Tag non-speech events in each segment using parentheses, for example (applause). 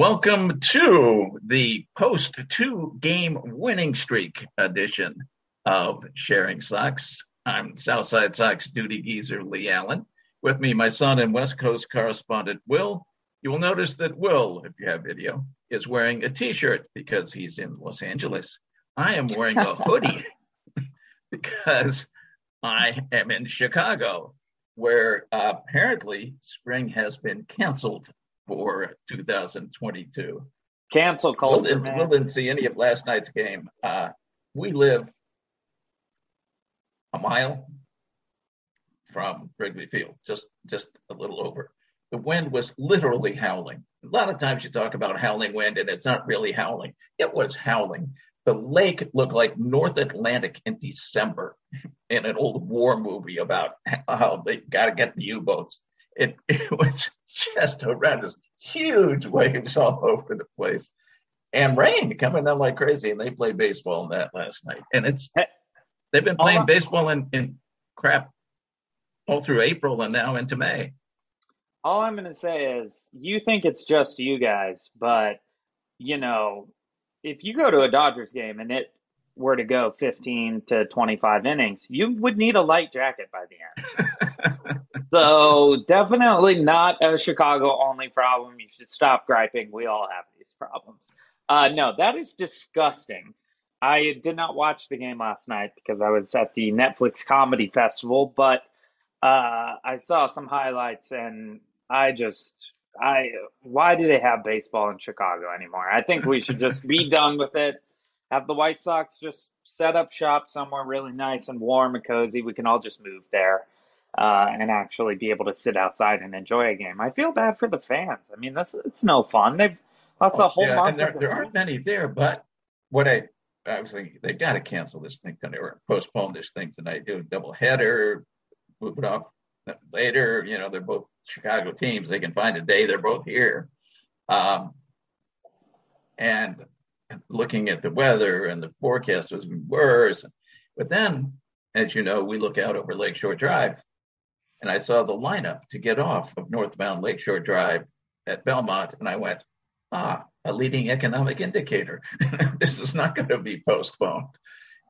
Welcome to the post two game winning streak edition of Sharing Sox. I'm Southside Sox duty geezer Lee Allen. With me, my son and West Coast correspondent Will. You will notice that Will, if you have video, is wearing a t shirt because he's in Los Angeles. I am wearing a hoodie (laughs) because I am in Chicago, where apparently spring has been canceled for 2022. Cancel Will culture, didn't, man. Will didn't see any of last night's game. Uh, we live a mile from Wrigley Field, just just a little over. The wind was literally howling. A lot of times you talk about howling wind, and it's not really howling. It was howling. The lake looked like North Atlantic in December in an old war movie about how they got to get the U-boats. It, (laughs) it was just horrendous. Huge waves all (laughs) over the place. And rain coming down like crazy. And they played baseball in that last night. And it's eh. they've been playing oh, baseball in, in crap all through April and now into May. All I'm going to say is you think it's just you guys, but you know, if you go to a Dodgers game and it were to go 15 to 25 innings, you would need a light jacket by the end. (laughs) so definitely not a Chicago only problem. You should stop griping. We all have these problems. Uh, no, that is disgusting. I did not watch the game last night because I was at the Netflix Comedy Festival, but uh, I saw some highlights and I just, I, why do they have baseball in Chicago anymore? I think we should just be (laughs) done with it. Have the White Sox just set up shop somewhere really nice and warm and cozy. We can all just move there uh, and actually be able to sit outside and enjoy a game. I feel bad for the fans. I mean, that's it's no fun. They've lost a whole Oh, yeah, month. and there, of the there aren't many there, but what I, I was thinking, they've got to cancel this thing tonight or postpone this thing tonight, do a double header, move it off later. You know, they're both Chicago teams. They can find a day they're both here. Um, and looking at the weather and the forecast was worse. But then, as you know, we look out over Lakeshore Drive and I saw the lineup to get off of northbound Lakeshore Drive at Belmont. And I went, ah, a leading economic indicator. (laughs) this is not going to be postponed.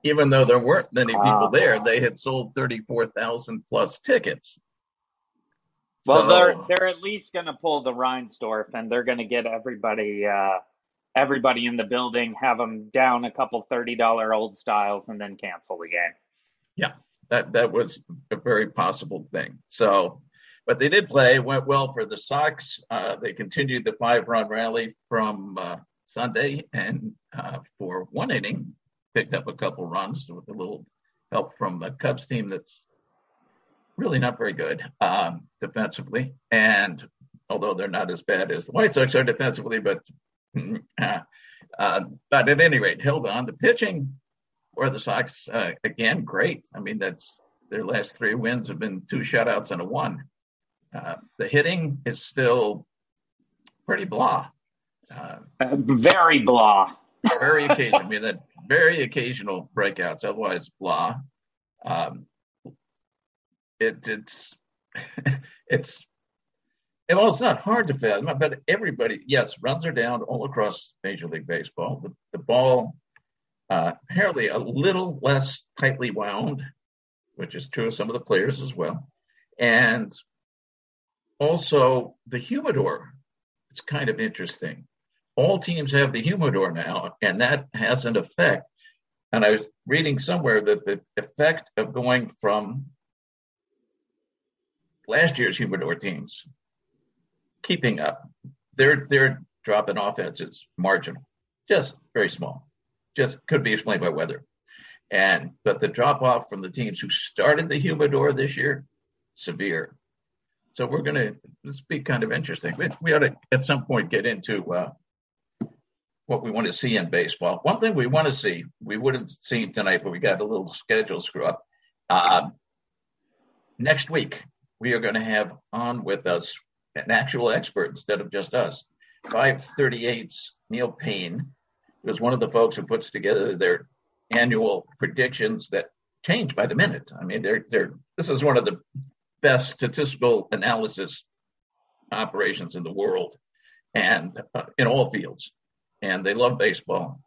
Even though there weren't many people Wow. there, they had sold 34,000 plus tickets. Well, So- they're they're at least going to pull the Reinsdorf, and they're going to get everybody uh, everybody in the building, have them down a couple thirty dollar old styles, and then cancel the game. Yeah, that that was a very possible thing. So but they did play. Went well for the Sox. Uh, they continued the five-run rally from uh, Sunday, and uh, for one inning, picked up a couple runs with a little help from the Cubs team that's really not very good um, defensively. And although they're not as bad as the White Sox are defensively, but (laughs) uh, uh, but at any rate, held on. The pitching for the Sox uh, again, great. I mean, that's their last three wins have been two shutouts and a one. Uh, the hitting is still pretty blah. Uh, very blah. very (laughs) occasional. I mean, that very occasional breakouts. Otherwise, blah. Um, it, it's (laughs) it's well, it's not hard to fathom, but everybody, yes, runs are down all across Major League Baseball. The, the ball uh, apparently a little less tightly wound, which is true of some of the players as well, and also the humidor. It's kind of interesting. All teams have the humidor now, and that has an effect. And I was reading somewhere that the effect of going from last year's humidor teams keeping up. Their their drop in offense is marginal, just very small. Just could be explained by weather. And but the drop off from the teams who started the humidor this year, severe. So we're going to this be kind of interesting. We, we ought to at some point get into uh, what we want to see in baseball. One thing we want to see, we would have seen tonight, but we got a little schedule screw up. Uh, next week, we are going to have on with us an actual expert instead of just us. 538's Neil Paine was one of the folks who puts together their annual predictions that change by the minute. I mean, they're they're this is one of the best statistical analysis operations in the world, and uh, in all fields. And they love baseball,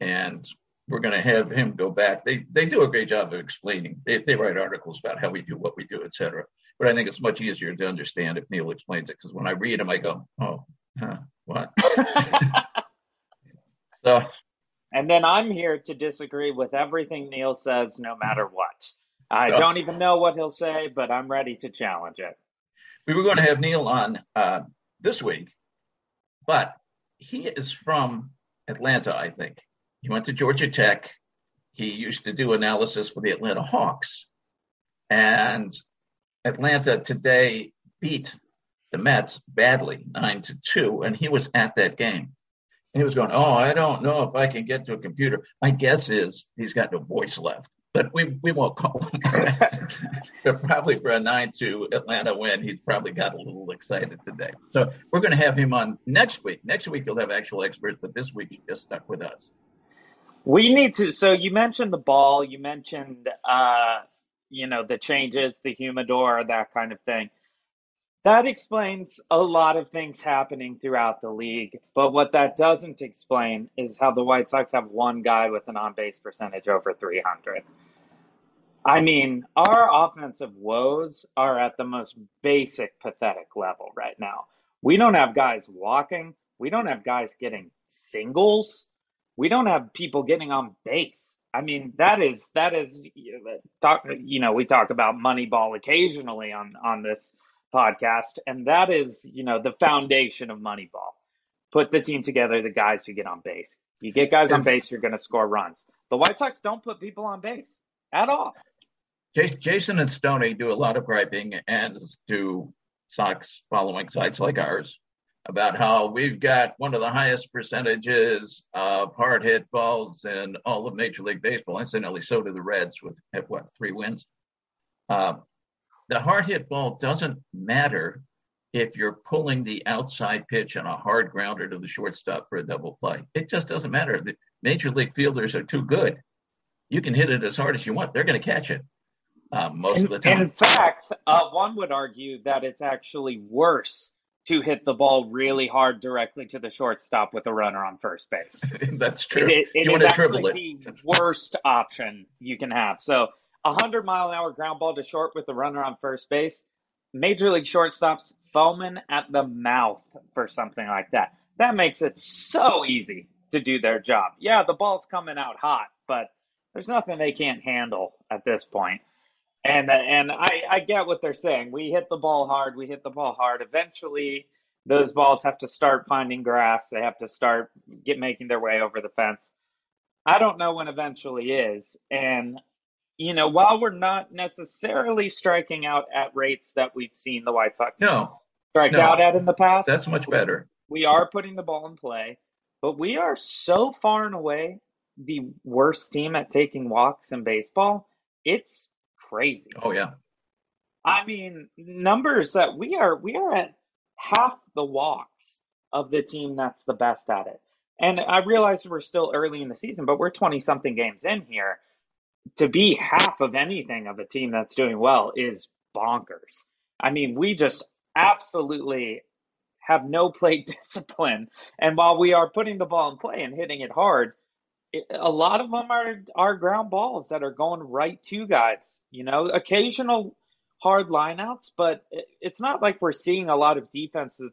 and we're going to have him go back. They they do a great job of explaining. They they write articles about how we do what we do, et cetera. But I think it's much easier to understand if Neil explains it because when I read them, I go, oh, huh, what? (laughs) so. And then I'm here to disagree with everything Neil says, no matter what. I so, don't even know what he'll say, but I'm ready to challenge it. We were going to have Neil on uh, this week, but he is from Atlanta, I think. He went to Georgia Tech. He used to do analysis for the Atlanta Hawks. And Atlanta today beat the Mets badly, nine to two, and he was at that game. And he was going, "Oh, I don't know if I can get to a computer." My guess is he's got no voice left, but we we won't call him. (laughs) but probably for a nine to Atlanta win, he's probably got a little excited today. So we're going to have him on next week. Next week he'll have actual experts, but this week he's just stuck with us. We need to. So you mentioned the ball. You mentioned uh, you know, the changes, the humidor, that kind of thing. That explains a lot of things happening throughout the league. But what that doesn't explain is how the White Sox have one guy with an on base percentage over 300. I mean, our offensive woes are at the most basic, pathetic level right now. We don't have guys walking. We don't have guys getting singles. We don't have people getting on base. I mean, that is that is talk. You know, we talk about Moneyball occasionally on on this podcast, and that is you know the foundation of Moneyball. Put the team together, the guys who get on base. You get guys on base, you're going to score runs. The White Sox don't put people on base at all. Jason and Stoney do a lot of griping, and do Sox following sites like ours about how we've got one of the highest percentages of hard hit balls in all of Major League Baseball. Incidentally, so do the Reds with what three wins. Uh, the hard hit ball doesn't matter if you're pulling the outside pitch on a hard grounder to the shortstop for a double play. It just doesn't matter. The major league fielders are too good. You can hit it as hard as you want; they're going to catch it uh, most in, of the time. In fact, uh, one would argue that it's actually worse to hit the ball really hard directly to the shortstop with a runner on first base. (laughs) That's true. It, it, it is actually the worst option you can have. So a hundred mile an hour ground ball to short with a runner on first base. Major league shortstops foaming at the mouth for something like that. That makes it so easy to do their job. Yeah, the ball's coming out hot, but there's nothing they can't handle at this point. And and I, I get what they're saying. We hit the ball hard. We hit the ball hard. Eventually, those balls have to start finding grass. They have to start get making their way over the fence. I don't know when eventually is. And you know, while we're not necessarily striking out at rates that we've seen the White Sox No, strike no. out at in the past, that's much better. we are putting the ball in play, but we are so far and away the worst team at taking walks in baseball. It's crazy. Oh yeah. I mean, numbers that we are we are at half the walks of the team that's the best at it. And I realize we're still early in the season, but we're 20 something games in here. To be half of anything of a team that's doing well is bonkers. I mean, we just absolutely have no (laughs) play discipline. And while we are putting the ball in play and hitting it hard, it, a lot of them are are ground balls that are going right to guys. You know, occasional hard lineouts, but it, it's not like we're seeing a lot of defensive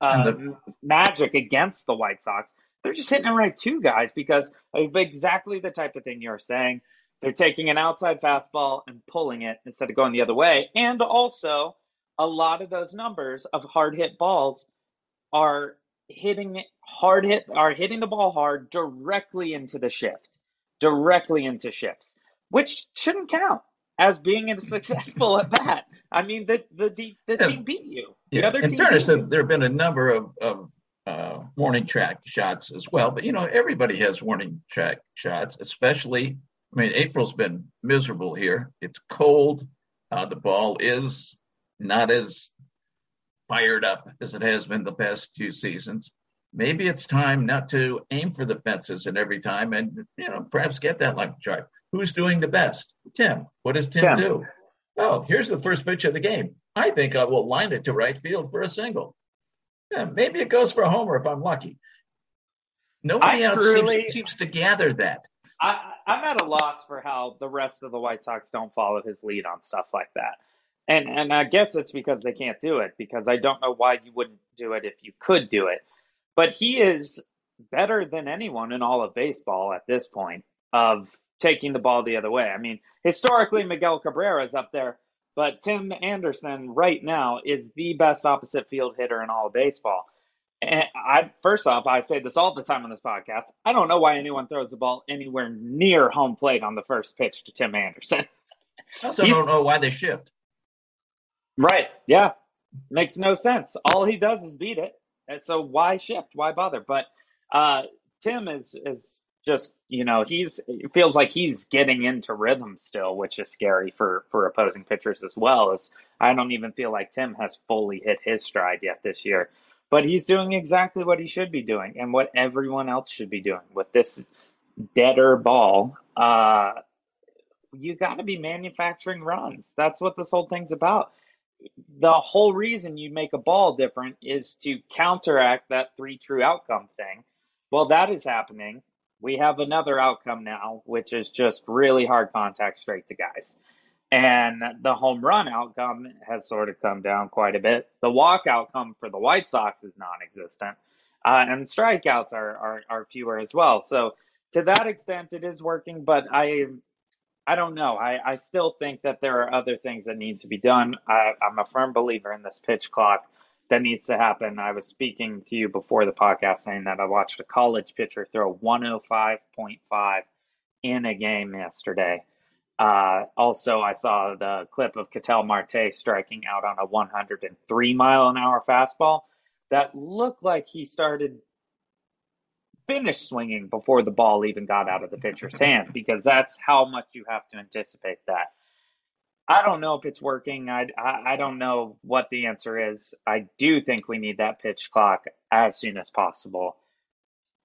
uh, the- magic against the White Sox. They're just hitting it right to guys because of exactly the type of thing you're saying. They're taking an outside fastball and pulling it instead of going the other way. And also, a lot of those numbers of hard hit balls are hitting hard hit are hitting the ball hard directly into the shift, directly into shifts, which shouldn't count as being a successful at bat. I mean, the the the, the Yeah. team beat you. The Yeah. other In fairness, there have been a number of, of uh, warning track shots as well. But you know, everybody has warning track shots, especially. I mean, April's been miserable here. It's cold. Uh, the ball is not as fired up as it has been the past few seasons. Maybe it's time not to aim for the fences in every time, and you know, perhaps get that line drive. Who's doing the best? Tim. What does Tim Tim. do? Oh, here's the first pitch of the game. I think I will line it to right field for a single. Yeah, maybe it goes for a homer if I'm lucky. Nobody I else truly- seems, seems to gather that. I, I'm at a loss for how the rest of the White Sox don't follow his lead on stuff like that. And and I guess it's because they can't do it because I don't know why you wouldn't do it if you could do it. But he is better than anyone in all of baseball at this point of taking the ball the other way. I mean, historically Miguel Cabrera is up there, but Tim Anderson right now is the best opposite field hitter in all of baseball. And I first off, I say this all the time on this podcast. I don't know why anyone throws the ball anywhere near home plate on the first pitch to Tim Anderson. I also He's- don't know why they shift. Right. Yeah. Makes no sense. All he does is beat it. And so why shift? Why bother? But uh Tim is is just, you know, he's it feels like he's getting into rhythm still, which is scary for for opposing pitchers as well. As I don't even feel like Tim has fully hit his stride yet this year. But he's doing exactly what he should be doing and what everyone else should be doing with this deader ball. Uh you got to be manufacturing runs. That's what this whole thing's about the whole reason you make a ball different is to counteract that three true outcome thing. Well, that is happening. We have another outcome now, which is just really hard contact straight to guys. And the home run outcome has sort of come down quite a bit. The walk outcome for the White Sox is non existent. Uh, and strikeouts are, are, are fewer as well. So to that extent, it is working, but I I don't know. I, I still think that there are other things that need to be done. I, I'm a firm believer in this pitch clock that needs to happen. I was speaking to you before the podcast saying that I watched a college pitcher throw 105.5 in a game yesterday. Uh, also, I saw the clip of Ketel Marte striking out on a 103 mile an hour fastball that looked like he started finish swinging before the ball even got out of the pitcher's hand because that's how much you have to anticipate that. I don't know if it's working. I, I, I don't know what the answer is. I do think we need that pitch clock as soon as possible.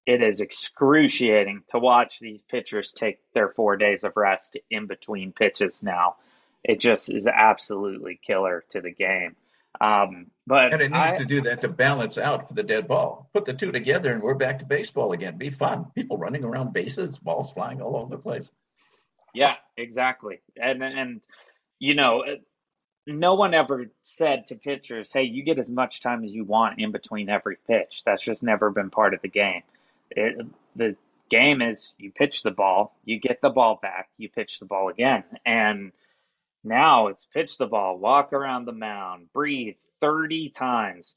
It is excruciating to watch these pitchers take their four days of rest in between pitches now. It just is absolutely killer to the game. Um, but And it needs I- to do that to balance out for the dead ball. Put the two together and we're back to baseball again. Be fun. People running around bases, balls flying all over the place. Yeah, exactly. And and you know, no one ever said to pitchers, "Hey, you get as much time as you want in between every pitch." That's just never been part of the game. It, the game is you pitch the ball, you get the ball back, you pitch the ball again, and Now it's pitch the ball, walk around the mound, breathe 30 times.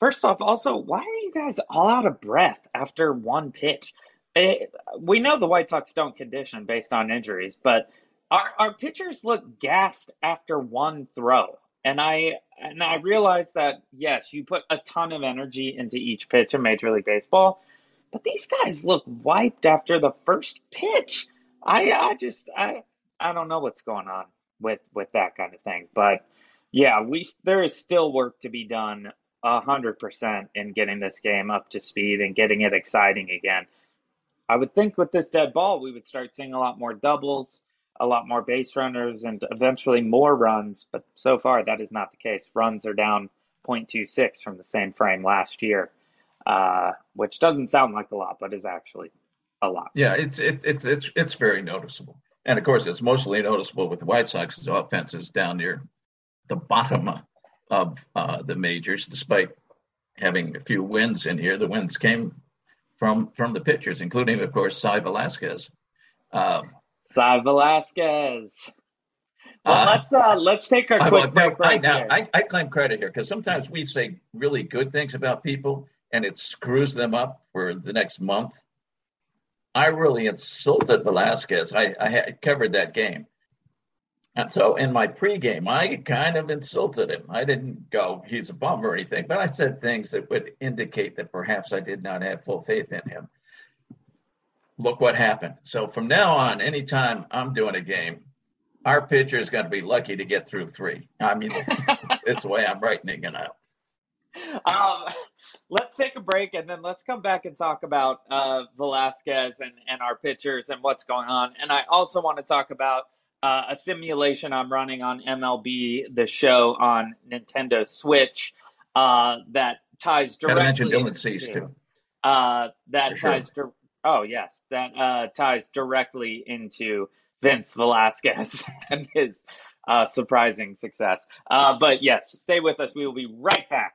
First off, also, why are you guys all out of breath after one pitch? It, we know the White Sox don't condition based on injuries, but our, our pitchers look gassed after one throw. And I and I realize that yes, you put a ton of energy into each pitch in Major League Baseball, but these guys look wiped after the first pitch. I I just I I don't know what's going on with with that kind of thing. But yeah, we there is still work to be done a hundred percent in getting this game up to speed and getting it exciting again. I would think with this dead ball, we would start seeing a lot more doubles, a lot more base runners, and eventually more runs. But so far, that is not the case. Runs are down 0.26 from the same frame last year, uh, which doesn't sound like a lot, but is actually a lot. Yeah, it's it, it, it's it's very noticeable. And of course, it's mostly noticeable with the White Sox's offenses down near the bottom of uh, the majors, despite having a few wins in here. The wins came from from the pitchers, including, of course, Cy Velasquez. Um, Cy Velasquez. Well, uh, let's uh, let's take our quick break right now, I, I claim credit here because sometimes we say really good things about people and it screws them up for the next month. I really insulted Velasquez. I, I covered that game. And so in my pregame, I kind of insulted him. I didn't go, he's a bum or anything, but I said things that would indicate that perhaps I did not have full faith in him. Look what happened. So from now on, anytime I'm doing a game, our pitcher is going to be lucky to get through three. I mean, (laughs) it's the way I'm writing it out. Um, let's take a break and then let's come back and talk about uh, Velasquez and, and our pitchers and what's going on. And I also want to talk about uh, a simulation I'm running on MLB The Show on Nintendo Switch uh, that ties directly. Gotta mention Dylan Cease too. Uh, that For ties. Sure. Di- oh yes, that uh, ties directly into Vince Velasquez (laughs) and his uh, surprising success. Uh, but yes, stay with us. We will be right back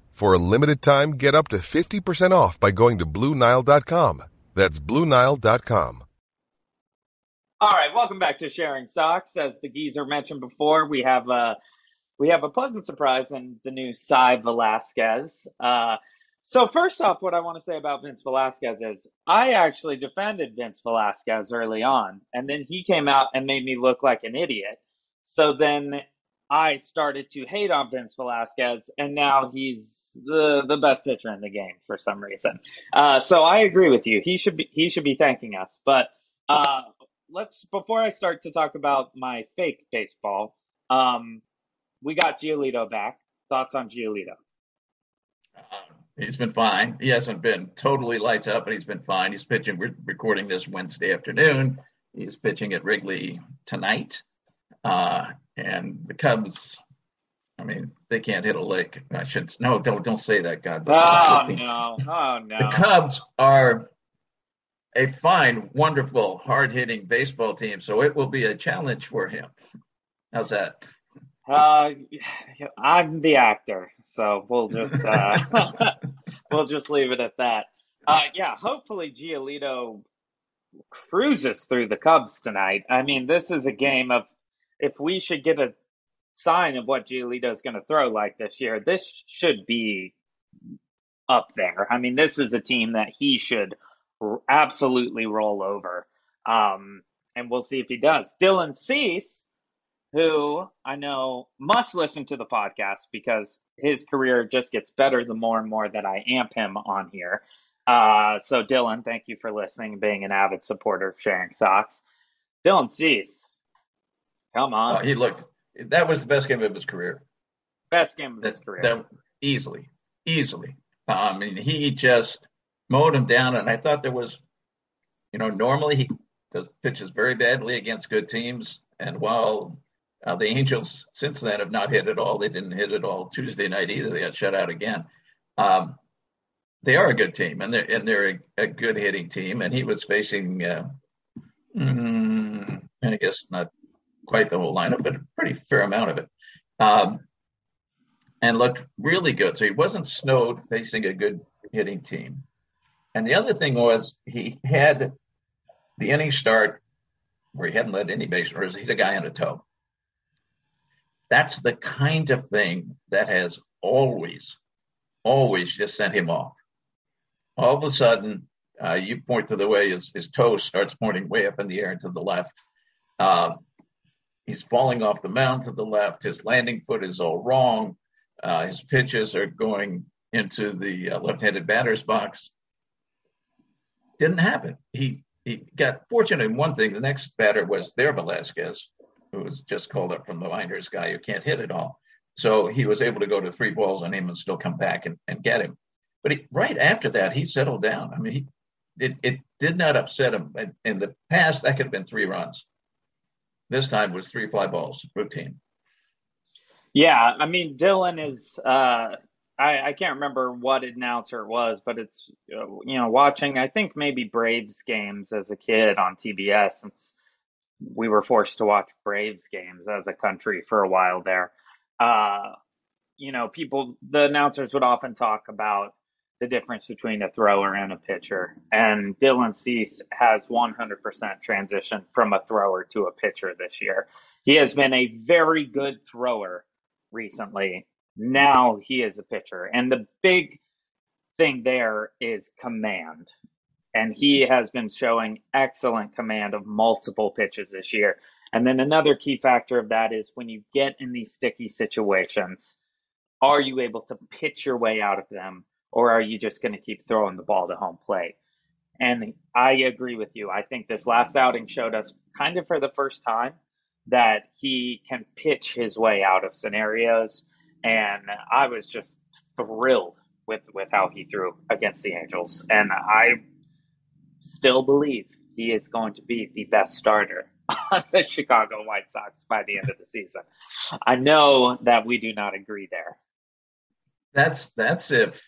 For a limited time, get up to 50% off by going to BlueNile.com. That's BlueNile.com. All right, welcome back to Sharing Socks. As the geezer mentioned before, we have a we have a pleasant surprise in the new Cy Velasquez. Uh, so first off, what I want to say about Vince Velasquez is I actually defended Vince Velasquez early on, and then he came out and made me look like an idiot. So then I started to hate on Vince Velasquez, and now he's the the best pitcher in the game for some reason. Uh, so I agree with you. He should be he should be thanking us, but. Uh, let's before I start to talk about my fake baseball, um, we got Giolito back. Thoughts on Giolito? he's been fine. He hasn't been totally lights up, but he's been fine. He's pitching. We're recording this Wednesday afternoon. He's pitching at Wrigley tonight, uh, and the Cubs. I mean, they can't hit a lick. I should no, don't don't say that, God. Oh no! Oh no! The Cubs are a fine, wonderful, hard hitting baseball team. So it will be a challenge for him. How's that? Uh, I'm the actor, so we'll just uh, (laughs) we'll just leave it at that. Uh, yeah, hopefully Giolito cruises through the Cubs tonight. I mean, this is a game of if we should get a sign of what Giolito is going to throw like this year, this should be up there. I mean, this is a team that he should absolutely roll over. Um, and we'll see if he does. Dylan Cease, who I know must listen to the podcast because his career just gets better the more and more that I amp him on here. Uh, so, Dylan, thank you for listening, being an avid supporter of Sharing Socks. Dylan Cease, come on. Uh, he looked, that was the best game of his career. Best game of his that, career. That, easily, easily. I mean, he just mowed him down. And I thought there was, you know, normally he pitches very badly against good teams. And while Uh, the Angels since then have not hit at all. They didn't hit at all Tuesday night either. They got shut out again. Um, they are a good team, and they're and they're a, a good hitting team. And he was facing, uh, mm, I guess not quite the whole lineup, but a pretty fair amount of it, um, and looked really good. So he wasn't snowed facing a good hitting team. And the other thing was he had the inning start where he hadn't led any base runners. Hit a guy on a toe. That's the kind of thing that has always, always just sent him off. All of a sudden, uh, you point to the way his, his toe starts pointing way up in the air and to the left. Uh, he's falling off the mound to the left. His landing foot is all wrong. Uh, his pitches are going into the uh, left-handed batter's box. Didn't happen. He he got fortunate in one thing. The next batter was there Velasquez, who was just called up from the minors, guy who can't hit at all. So he was able to go to three balls on him and still come back and, and get him. But he, right after that, he settled down. I mean, he, it, it did not upset him. In the past, that could have been three runs. This time was three fly balls, routine. Yeah, I mean, Dylan is. Uh, I, I can't remember what announcer it was, but it's uh, you know watching. I think maybe Braves games as a kid on TBS, since we were forced to watch Braves games as a country for a while there. Uh, you know, people, the announcers would often talk about the difference between a thrower and a pitcher. And Dylan Cease has 100% transitioned from a thrower to a pitcher this year. He has been a very good thrower recently. Now he is a pitcher. And the big thing there is command. And he has been showing excellent command of multiple pitches this year. And then another key factor of that is when you get in these sticky situations, are you able to pitch your way out of them or are you just going to keep throwing the ball to home plate? And I agree with you. I think this last outing showed us kind of for the first time that he can pitch his way out of scenarios. And I was just thrilled with, with how he threw against the Angels. And I still believe he is going to be the best starter (laughs) on the Chicago White Sox by the end of the season. I know that we do not agree there. That's that's if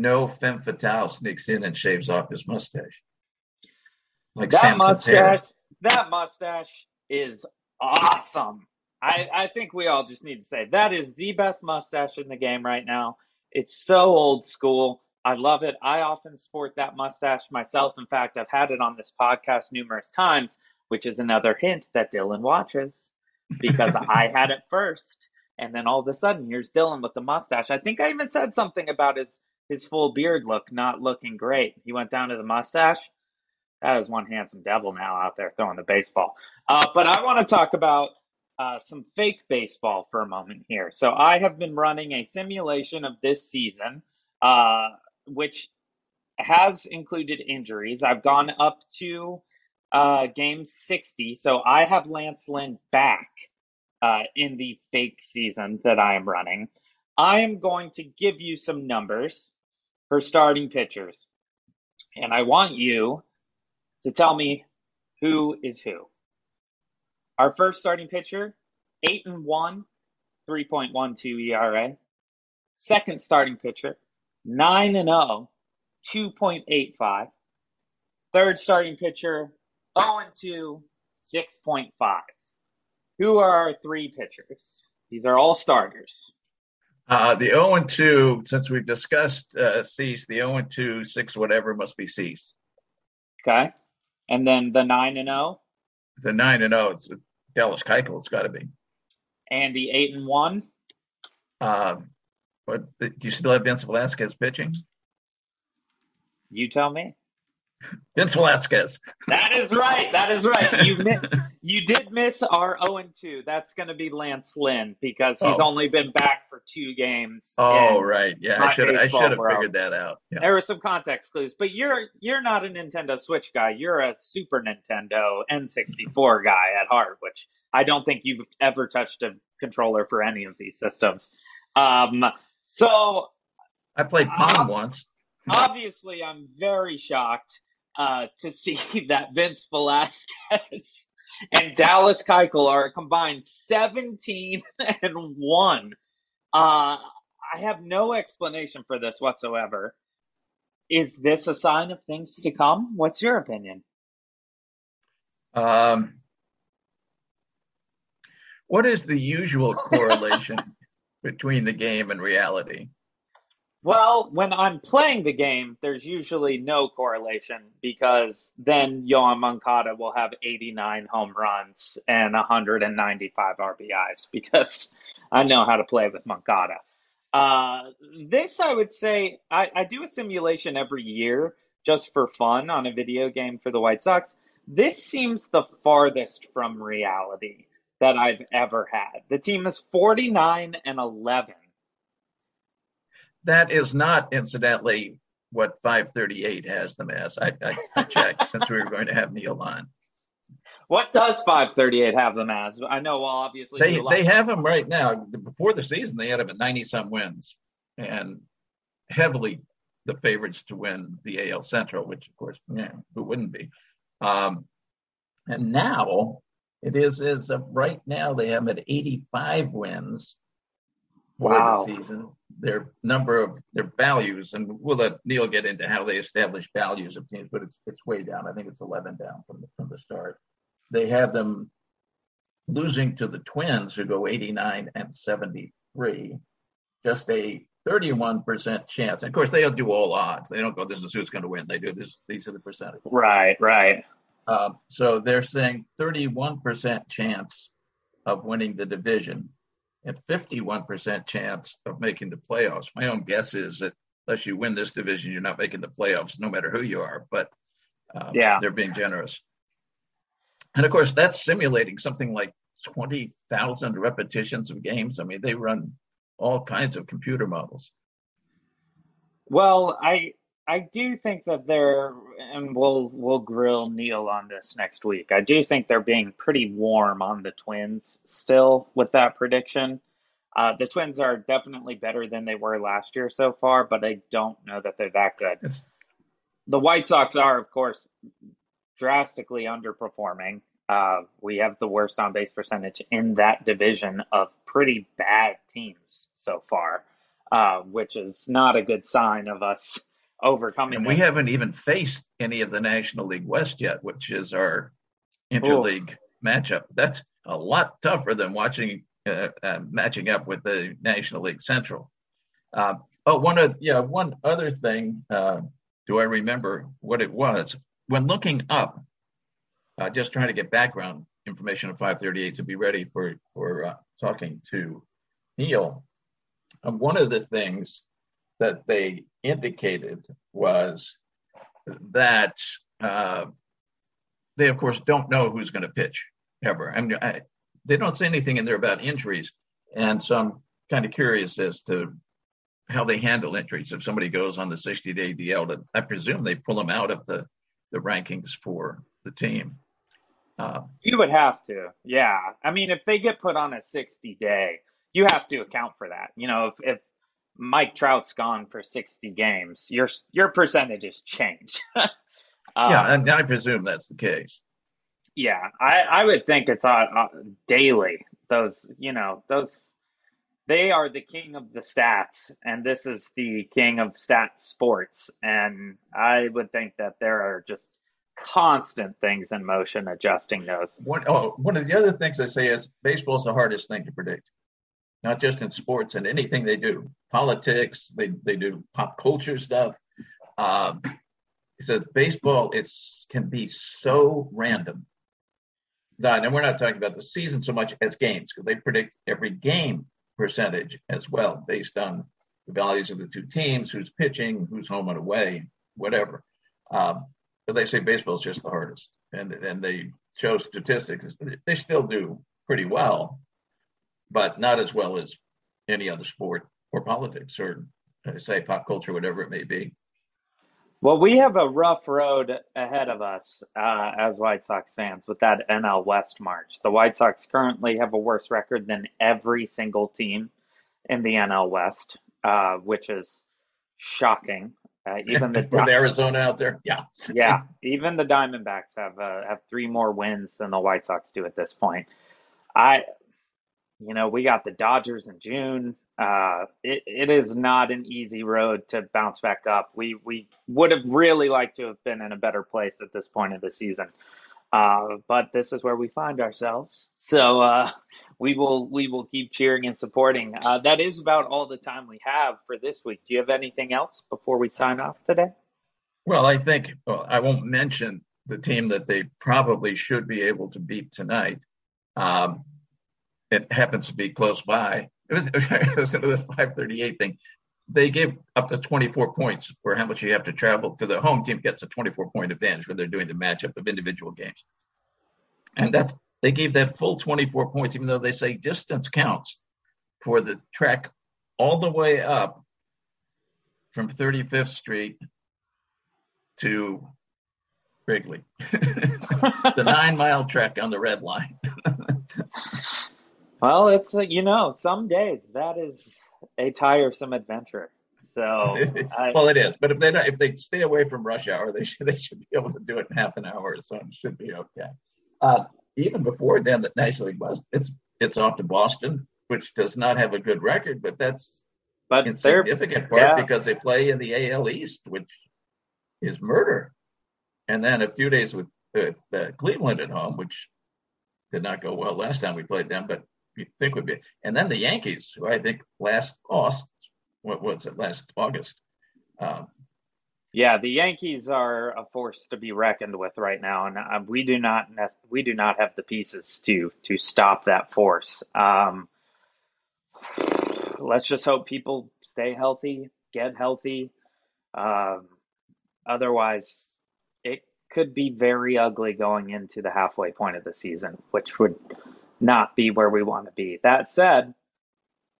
no femme fatale sneaks in and shaves off his mustache. Like that Samson's mustache, hair. that mustache is awesome. I, I think we all just need to say that is the best mustache in the game right now. It's so old school. I love it. I often sport that mustache myself. In fact, I've had it on this podcast numerous times, which is another hint that Dylan watches because (laughs) I had it first. And then all of a sudden, here's Dylan with the mustache. I think I even said something about his his full beard look not looking great. He went down to the mustache. That is one handsome devil now out there throwing the baseball. Uh, but I want to talk about uh, some fake baseball for a moment here. So I have been running a simulation of this season, uh, which has included injuries. I've gone up to uh, game 60. So I have Lance Lynn back uh, in the fake season that I am running. I am going to give you some numbers for starting pitchers. And I want you to tell me who is who. Our first starting pitcher, 8 and 1, 3.12 ERA. Second starting pitcher, 9 and 0, 2.85. Third starting pitcher, 0 and 2, 6.5. Who are our three pitchers? These are all starters. Uh, the 0 and 2, since we've discussed uh, Cease, the 0 and 2, 6 whatever must be Cease. Okay. And then the 9 and 0? The 9 and 0, it's Dallas Keuchel, it's got to be. And the 8 and 1? Um, but do you still have Vince Velasquez pitching? You tell me. (laughs) Vince Velasquez. That is right. That is right. You missed. (laughs) You did miss our 0 and 2. That's going to be Lance Lynn because he's oh. only been back for two games. Oh, right. Yeah, I should I should have figured that out. Yeah. There were some context clues, but you're you're not a Nintendo Switch guy. You're a Super Nintendo N64 guy at heart, which I don't think you've ever touched a controller for any of these systems. Um, so I played Pong uh, once. Obviously, I'm very shocked uh, to see (laughs) that Vince Velasquez (laughs) and Dallas Keuchel are a combined 17 (laughs) and 1. Uh, I have no explanation for this whatsoever. Is this a sign of things to come? What's your opinion? Um, what is the usual correlation between the game and reality? Well, when I'm playing the game, there's usually no correlation because then Yoan Moncada will have 89 home runs and 195 RBIs because I know how to play with Moncada. Uh, this, I would say, I, I do a simulation every year just for fun on a video game for the White Sox. This seems the farthest from reality that I've ever had. The team is 49 and 11 that is not, incidentally, what 538 has them as. I, I, I checked (laughs) since we were going to have Neil on. What does 538 have them as? I know, well, obviously they they have them right now. Before the season, they had them at 90 some wins and heavily the favorites to win the AL Central, which of course, yeah, who wouldn't be? Um, and now it is as of right now they have them at 85 wins for wow. the season. Their number of their values, and we'll let Neil get into how they establish values of teams, but it's it's way down. I think it's 11 down from the from the start. They have them losing to the Twins, who go 89 and 73, just a 31% chance. And of course, they'll do all odds. They don't go, this is who's going to win. They do this. These are the percentages. Right, right. Um, so they're saying 31% chance of winning the division and 51% chance of making the playoffs. My own guess is that unless you win this division, you're not making the playoffs, no matter who you are. But um, yeah, they're being generous. And of course, that's simulating something like 20,000 repetitions of games. I mean, they run all kinds of computer models. Well, I I do think that they're, and we'll we'll grill Neil on this next week. I do think they're being pretty warm on the Twins still with that prediction. Uh, the Twins are definitely better than they were last year so far, but I don't know that they're that good. Yes. The White Sox are, of course, drastically underperforming. Uh, we have the worst on base percentage in that division of pretty bad teams so far, uh, which is not a good sign of us overcoming. And we haven't even faced any of the National League West yet, which is our interleague Ooh. matchup. That's a lot tougher than watching uh, uh, matching up with the National League Central. Uh, oh, one of yeah, one other thing. Uh, do I remember what it was when looking up? Uh, just trying to get background information of 538 to be ready for for uh, talking to Neil. Um, one of the things that they indicated was that uh, they, of course, don't know who's going to pitch ever. I mean, I, they don't say anything in there about injuries, and so I'm kind of curious as to how they handle injuries. If somebody goes on the 60-day DL, I presume they pull them out of the the rankings for the team. Uh, you would have to, yeah. I mean, if they get put on a 60 day, you have to account for that. You know, if, if Mike Trout's gone for 60 games, your your percentages change. (laughs) um, yeah, and I presume that's the case. Yeah, I, I would think it's on, uh, daily. Those, you know, those they are the king of the stats, and this is the king of stat sports. And I would think that there are just constant things in motion adjusting those. One, oh, one of the other things I say is baseball is the hardest thing to predict not just in sports and anything they do, politics, they, they do pop culture stuff. Um, he says baseball it's can be so random. That, and we're not talking about the season so much as games because they predict every game percentage as well based on the values of the two teams, who's pitching, who's home and away, whatever. Um, but they say baseball is just the hardest, and and they show statistics. They still do pretty well, but not as well as any other sport or politics or uh, say pop culture, whatever it may be. Well, we have a rough road ahead of us uh, as White Sox fans with that NL West march. The White Sox currently have a worse record than every single team in the NL West, uh, which is shocking. Uh, even the (laughs) Arizona out there, yeah, (laughs) yeah, even the Diamondbacks have uh, have three more wins than the White Sox do at this point. I, you know, we got the Dodgers in June. Uh, it, it is not an easy road to bounce back up. We we would have really liked to have been in a better place at this point of the season, uh, but this is where we find ourselves. So uh, we will we will keep cheering and supporting. Uh, that is about all the time we have for this week. Do you have anything else before we sign off today? Well, I think well, I won't mention the team that they probably should be able to beat tonight. Um, it happens to be close by it was, (laughs) it was another 538 thing. They give up to 24 points for how much you have to travel. For the home team gets a 24 point advantage when they're doing the matchup of individual games. And that's they gave that full 24 points, even though they say distance counts for the trek all the way up from 35th Street to Wrigley, (laughs) the nine mile trek on the red line. (laughs) Well, it's uh, you know, some days that is a tiresome adventure. So, (laughs) I, well, it is. But if they don't, if they stay away from rush hour, they should (laughs) they should be able to do it in half an hour, so it should be okay. Uh, even before then, the National League West, it's it's off to Boston, which does not have a good record, but that's but in significant part yeah. because they play in the AL East, which is murder. And then a few days with, uh, Cleveland at home, which did not go well last time we played them, but think would be. And then the Yankees, who I think last lost, what was it, last August. Um, yeah, the Yankees are a force to be reckoned with right now, and uh, we do not we do not have the pieces to to stop that force. Um, let's just hope people stay healthy, get healthy. Um, otherwise, it could be very ugly going into the halfway point of the season, which would not be where we want to be. That said,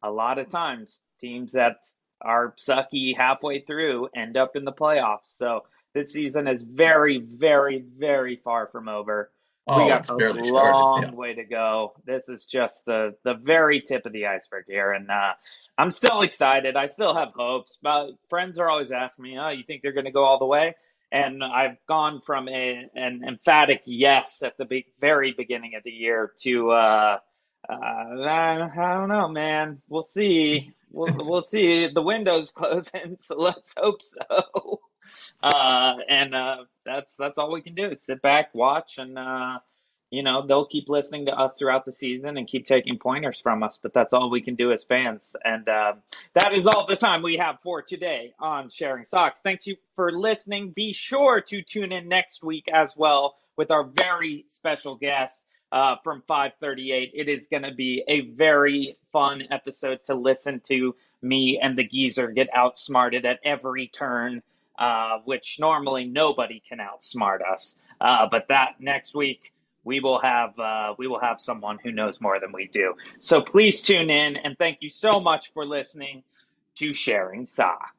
a lot of times teams that are sucky halfway through end up in the playoffs. So this season is very, very, very far from over. Oh, we got a long yeah. way to go. This is just the the very tip of the iceberg here, and uh, I'm still excited. I still have hopes. But friends are always asking me, "Oh, you think they're going to go all the way?" And I've gone from a, an emphatic yes at the be- very beginning of the year to, uh, uh, I, I don't know, man. We'll see. We'll, (laughs) we'll see. The window's (laughs) closing, so let's hope so. Uh, and, uh, that's, that's all we can do. Sit back, watch, and, uh, you know, they'll keep listening to us throughout the season and keep taking pointers from us, but that's all we can do as fans. And uh, that is all the time we have for today on Sharing Sox. Thanks you for listening. Be sure to tune in next week as well with our very special guest uh, from 538. It is going to be a very fun episode to listen to me and the geezer get outsmarted at every turn, uh, which normally nobody can outsmart us. Uh, but that next week, we will have uh, we will have someone who knows more than we do. So please tune in and thank you so much for listening to Sharing Sox.